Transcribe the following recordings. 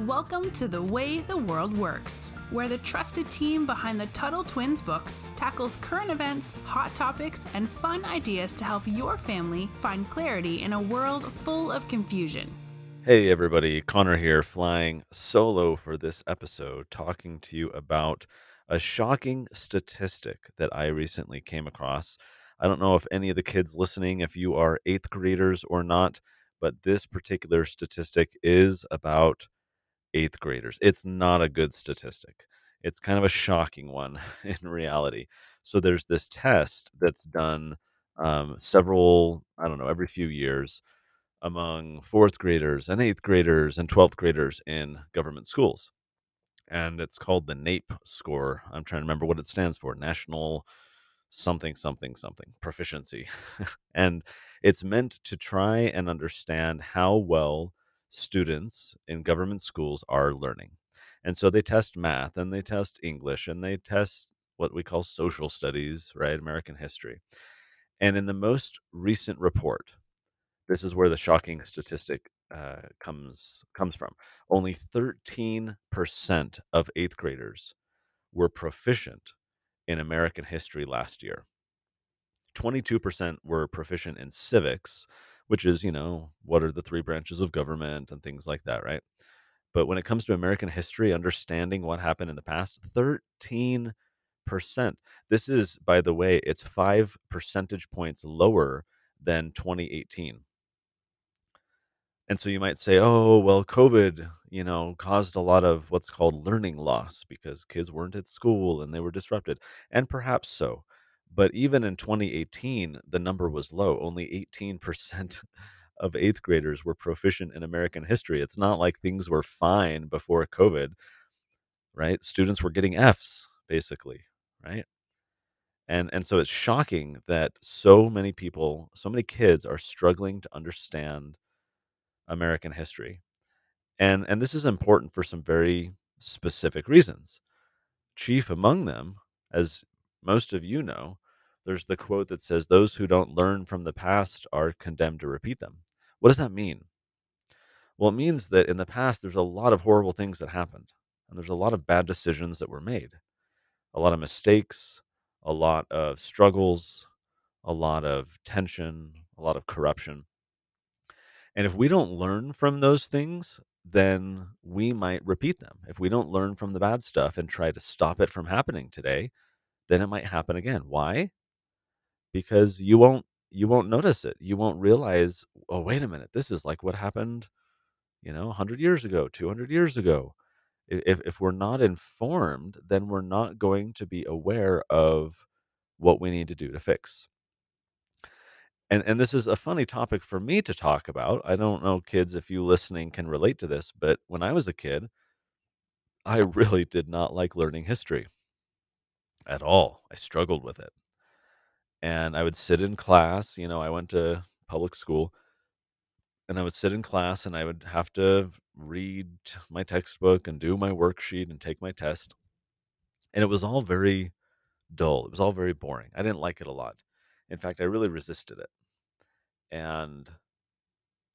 Welcome to The Way the World Works, where the trusted team behind the Tuttle Twins books tackles current events, hot topics, and fun ideas to help your family find clarity in a world full of confusion. Hey, everybody, Connor here, flying solo for this episode, talking to you about a shocking statistic that I recently came across. I don't know if any of the kids listening, if you are eighth graders or not, but this particular statistic is about eighth graders. It's not a good statistic. It's kind of a shocking one in reality. So there's this test that's done um, several, I don't know, every few years among fourth graders and eighth graders and 12th graders in government schools. And it's called the NAEP score. I'm trying to remember what it stands for National something, something, something, proficiency. and it's meant to try and understand how well students in government schools are learning. And so they test math and they test English and they test what we call social studies, right? American history. And in the most recent report, this is where the shocking statistic uh, comes comes from. Only 13% of eighth graders were proficient in American history last year. 22% were proficient in civics, which is, you know, what are the three branches of government and things like that, right? But when it comes to American history, understanding what happened in the past, 13%. This is, by the way, it's five percentage points lower than 2018. And so you might say, oh, well, COVID, you know, caused a lot of what's called learning loss because kids weren't at school and they were disrupted. And perhaps so. But even in 2018, the number was low. Only 18% of eighth graders were proficient in American history. It's not like things were fine before COVID, right? Students were getting F's, basically, right? And, and so it's shocking that so many people, so many kids are struggling to understand American history. And and this is important for some very specific reasons. Chief among them, as most of you know, there's the quote that says those who don't learn from the past are condemned to repeat them. What does that mean? Well, it means that in the past there's a lot of horrible things that happened and there's a lot of bad decisions that were made. A lot of mistakes, a lot of struggles, a lot of tension, a lot of corruption. And if we don't learn from those things, then we might repeat them. If we don't learn from the bad stuff and try to stop it from happening today, then it might happen again. Why? Because you won't you won't notice it. You won't realize, "Oh, wait a minute. This is like what happened, you know, 100 years ago, 200 years ago." If if we're not informed, then we're not going to be aware of what we need to do to fix and and this is a funny topic for me to talk about. I don't know kids if you listening can relate to this, but when I was a kid, I really did not like learning history at all. I struggled with it. And I would sit in class, you know, I went to public school and I would sit in class and I would have to read my textbook and do my worksheet and take my test. And it was all very dull. It was all very boring. I didn't like it a lot. In fact, I really resisted it. And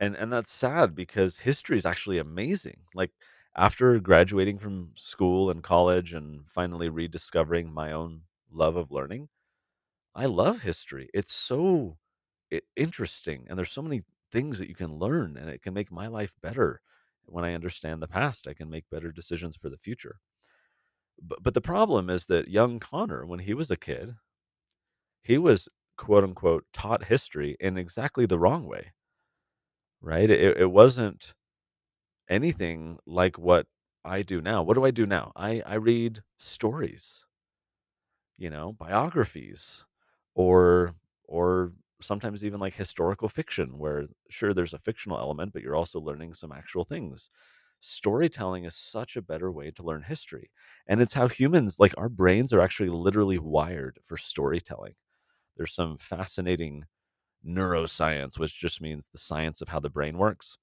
and and that's sad because history is actually amazing like after graduating from school and college and finally rediscovering my own love of learning i love history it's so interesting and there's so many things that you can learn and it can make my life better when i understand the past i can make better decisions for the future but, but the problem is that young connor when he was a kid he was quote unquote taught history in exactly the wrong way right? It, it wasn't anything like what I do now. What do I do now? I, I read stories, you know, biographies, or or sometimes even like historical fiction, where sure there's a fictional element, but you're also learning some actual things. Storytelling is such a better way to learn history. And it's how humans, like our brains, are actually literally wired for storytelling. There's some fascinating neuroscience, which just means the science of how the brain works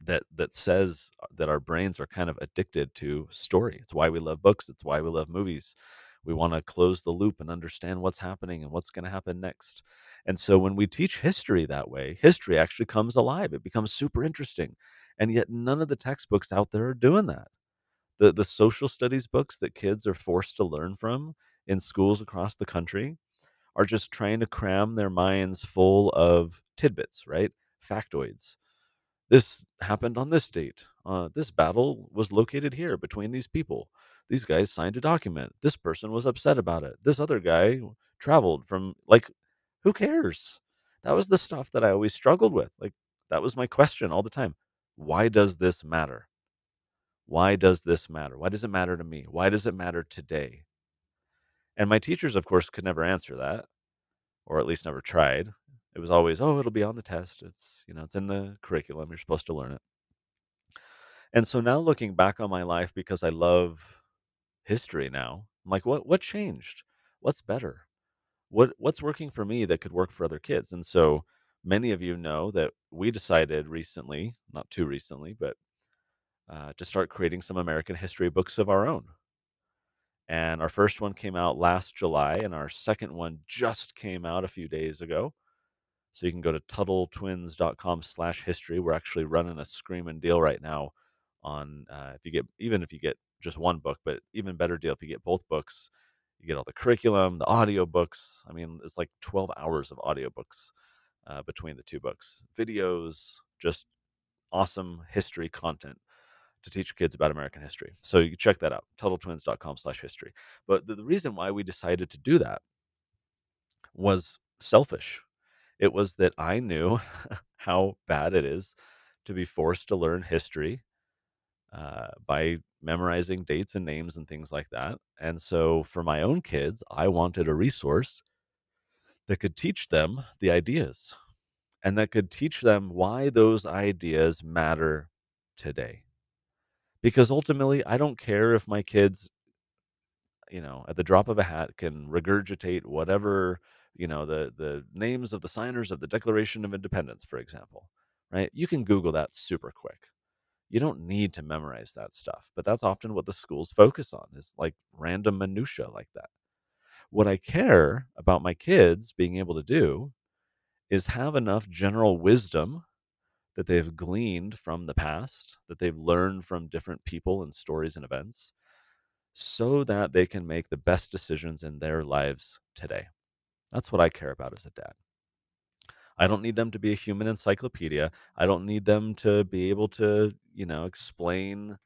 that that says that our brains are kind of addicted to story. It's why we love books. It's why we love movies. We want to close the loop and understand what's happening and what's going to happen next. And so when we teach history that way, history actually comes alive. It becomes super interesting. And yet none of the textbooks out there are doing that. The the social studies books that kids are forced to learn from in schools across the country are just trying to cram their minds full of tidbits, right? Factoids. This happened on this date. Uh, this battle was located here between these people. These guys signed a document. This person was upset about it. This other guy traveled from, like, who cares? That was the stuff that I always struggled with. Like, that was my question all the time. Why does this matter? Why does this matter? Why does it matter to me? Why does it matter today? And my teachers, of course, could never answer that, or at least never tried. It was always, oh, it'll be on the test. It's, you know, it's in the curriculum. You're supposed to learn it. And so now looking back on my life because I love history now, I'm like, what what changed? What's better? What what's working for me that could work for other kids? And so many of you know that we decided recently, not too recently, but uh, to start creating some American history books of our own. And our first one came out last July, and our second one just came out a few days ago. So you can go to TuttleTwins.com slash history. We're actually running a screaming deal right now on uh, if you get even if you get just one book, but even better deal if you get both books. You get all the curriculum, the audio books. I mean, it's like 12 hours of audiobooks uh, between the two books, videos, just awesome history content to teach kids about American history. So you check that out, TuttleTwins.com slash history. But the, the reason why we decided to do that was selfish. It was that I knew how bad it is to be forced to learn history uh, by memorizing dates and names and things like that. And so for my own kids, I wanted a resource that could teach them the ideas and that could teach them why those ideas matter today. Because ultimately, I don't care if my kids, you know, at the drop of a hat can regurgitate whatever, you know, the the names of the signers of the Declaration of Independence, for example, right? You can Google that super quick you don't need to memorize that stuff but that's often what the schools focus on is like random minutia like that. What i care about my kids being able to do is have enough general wisdom that they've gleaned from the past that they've learned from different people and stories and events so that they can make the best decisions in their lives today. That's what i care about as a dad I don't need them to be a human encyclopedia. I don't need them to be able to, you know, explain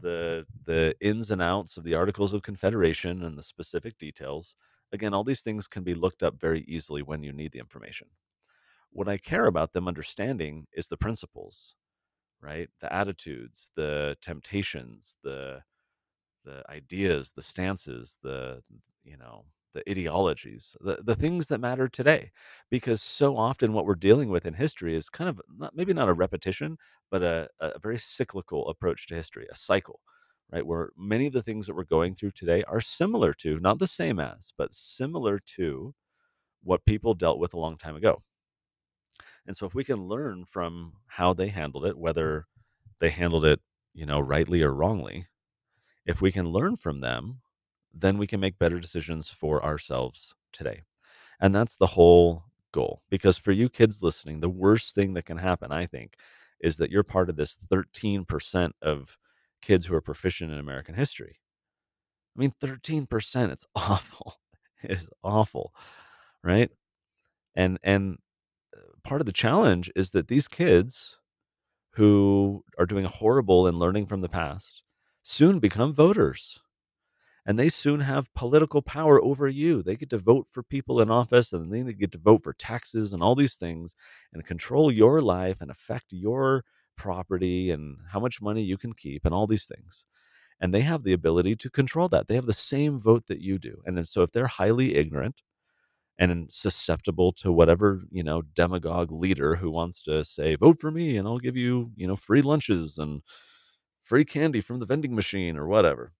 the the ins and outs of the Articles of Confederation and the specific details. Again, all these things can be looked up very easily when you need the information. What I care about them understanding is the principles, right? The attitudes, the temptations, the the ideas, the stances, the you know, the ideologies, the, the things that matter today. Because so often what we're dealing with in history is kind of not, maybe not a repetition, but a, a very cyclical approach to history, a cycle, right? Where many of the things that we're going through today are similar to, not the same as, but similar to what people dealt with a long time ago. And so if we can learn from how they handled it, whether they handled it, you know, rightly or wrongly, if we can learn from them, then we can make better decisions for ourselves today. And that's the whole goal. Because for you kids listening, the worst thing that can happen, I think, is that you're part of this 13% of kids who are proficient in American history. I mean, 13%, it's awful. It is awful. Right. And, and uh, part of the challenge is that these kids who are doing horrible in learning from the past soon become voters and they soon have political power over you. They get to vote for people in office and they get to vote for taxes and all these things and control your life and affect your property and how much money you can keep and all these things. And they have the ability to control that. They have the same vote that you do. And so if they're highly ignorant and susceptible to whatever, you know, demagogue leader who wants to say, vote for me and I'll give you, you know, free lunches and free candy from the vending machine or whatever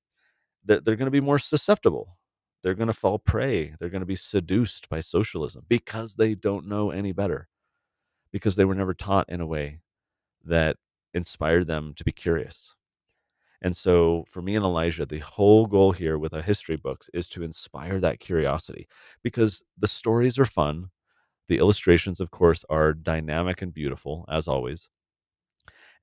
that they're going to be more susceptible. They're going to fall prey. They're going to be seduced by socialism because they don't know any better, because they were never taught in a way that inspired them to be curious. And so, for me and Elijah, the whole goal here with our history books is to inspire that curiosity because the stories are fun. The illustrations, of course, are dynamic and beautiful, as always.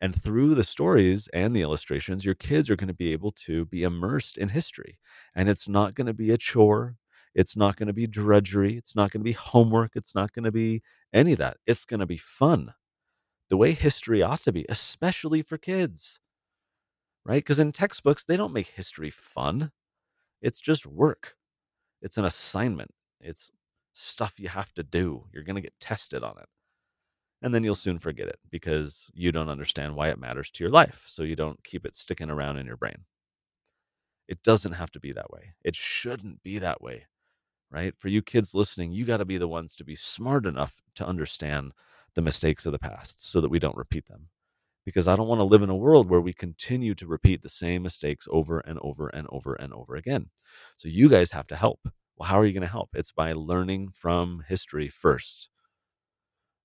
And through the stories and the illustrations, your kids are going to be able to be immersed in history. And it's not going to be a chore. It's not going to be drudgery. It's not going to be homework. It's not going to be any of that. It's going to be fun the way history ought to be, especially for kids, right? Because in textbooks, they don't make history fun. It's just work, it's an assignment, it's stuff you have to do. You're going to get tested on it. And then you'll soon forget it because you don't understand why it matters to your life. So you don't keep it sticking around in your brain. It doesn't have to be that way. It shouldn't be that way, right? For you kids listening, you got to be the ones to be smart enough to understand the mistakes of the past so that we don't repeat them. Because I don't want to live in a world where we continue to repeat the same mistakes over and over and over and over again. So you guys have to help. Well, how are you going to help? It's by learning from history first.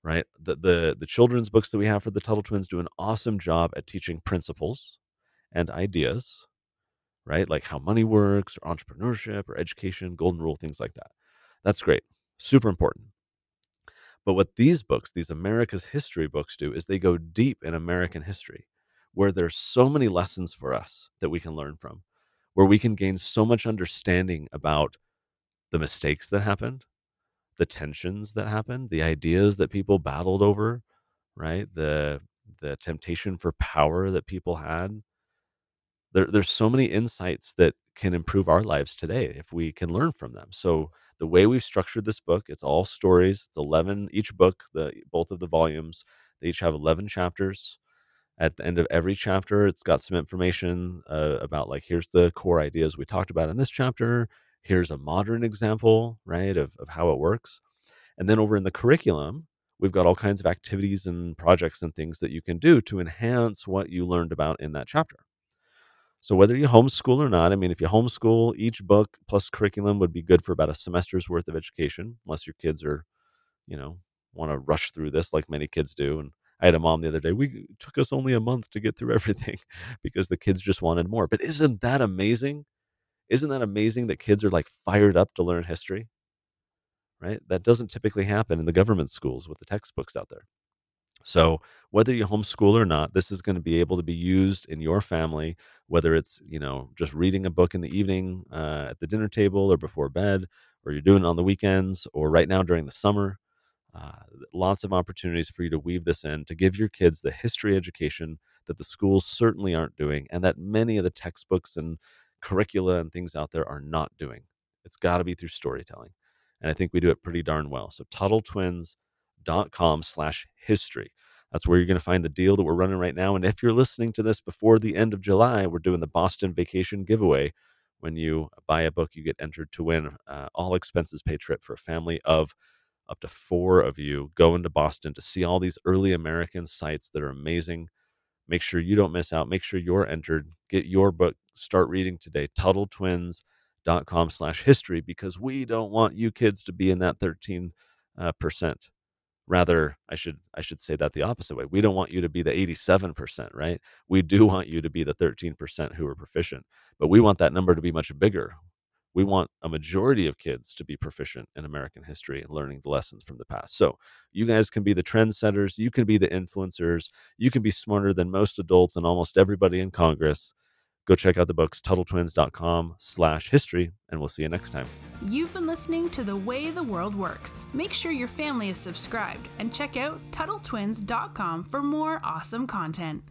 Right? The, the the children's books that we have for the Tuttle Twins do an awesome job at teaching principles and ideas, right? Like how money works or entrepreneurship or education, golden rule, things like that. That's great. Super important. But what these books, these America's history books, do is they go deep in American history, where there's so many lessons for us that we can learn from, where we can gain so much understanding about the mistakes that happened, the tensions that happened, the ideas that people battled over, right? The the temptation for power that people had. There, there's so many insights that can improve our lives today if we can learn from them. So the way we've structured this book, it's all stories. It's 11 each book, the both of the volumes. They each have 11 chapters. At the end of every chapter, it's got some information uh, about like here's the core ideas we talked about in this chapter. Here's a modern example, right, of, of how it works. And then over in the curriculum, we've got all kinds of activities and projects and things that you can do to enhance what you learned about in that chapter. So whether you homeschool or not, I mean, if you homeschool, each book plus curriculum would be good for about a semester's worth of education, unless your kids are, you know, want to rush through this like many kids do. And I had a mom the other day. We took us only a month to get through everything because the kids just wanted more. But isn't that amazing? Isn't that amazing that kids are like fired up to learn history? Right? That doesn't typically happen in the government schools with the textbooks out there. So whether you homeschool or not, this is going to be able to be used in your family, whether it's you know just reading a book in the evening uh, at the dinner table or before bed, or you're doing it on the weekends, or right now during the summer. Uh, lots of opportunities for you to weave this in to give your kids the history education that the schools certainly aren't doing, and that many of the textbooks and curricula and things out there are not doing. It's got to be through storytelling, and I think we do it pretty darn well. So Tuttle Twins com slash history. That's where you're going to find the deal that we're running right now. And if you're listening to this before the end of July, we're doing the Boston Vacation Giveaway. When you buy a book, you get entered to win uh, all expenses paid trip for a family of up to four of you going to Boston to see all these early American sites that are amazing. Make sure you don't miss out. Make sure you're entered. Get your book. Start reading today. TuttleTwins.com slash history because we don't want you kids to be in that 13 uh, percent rather i should i should say that the opposite way we don't want you to be the 87% right we do want you to be the 13% who are proficient but we want that number to be much bigger we want a majority of kids to be proficient in american history and learning the lessons from the past. So you guys can be the trendsetters you can be the influencers you can be smarter than most adults and almost everybody in congress. Go check out the books tuttletwins.com slash history and we'll see you next time. You've been listening to the way the world works. Make sure your family is subscribed and check out tuttletwins.com for more awesome content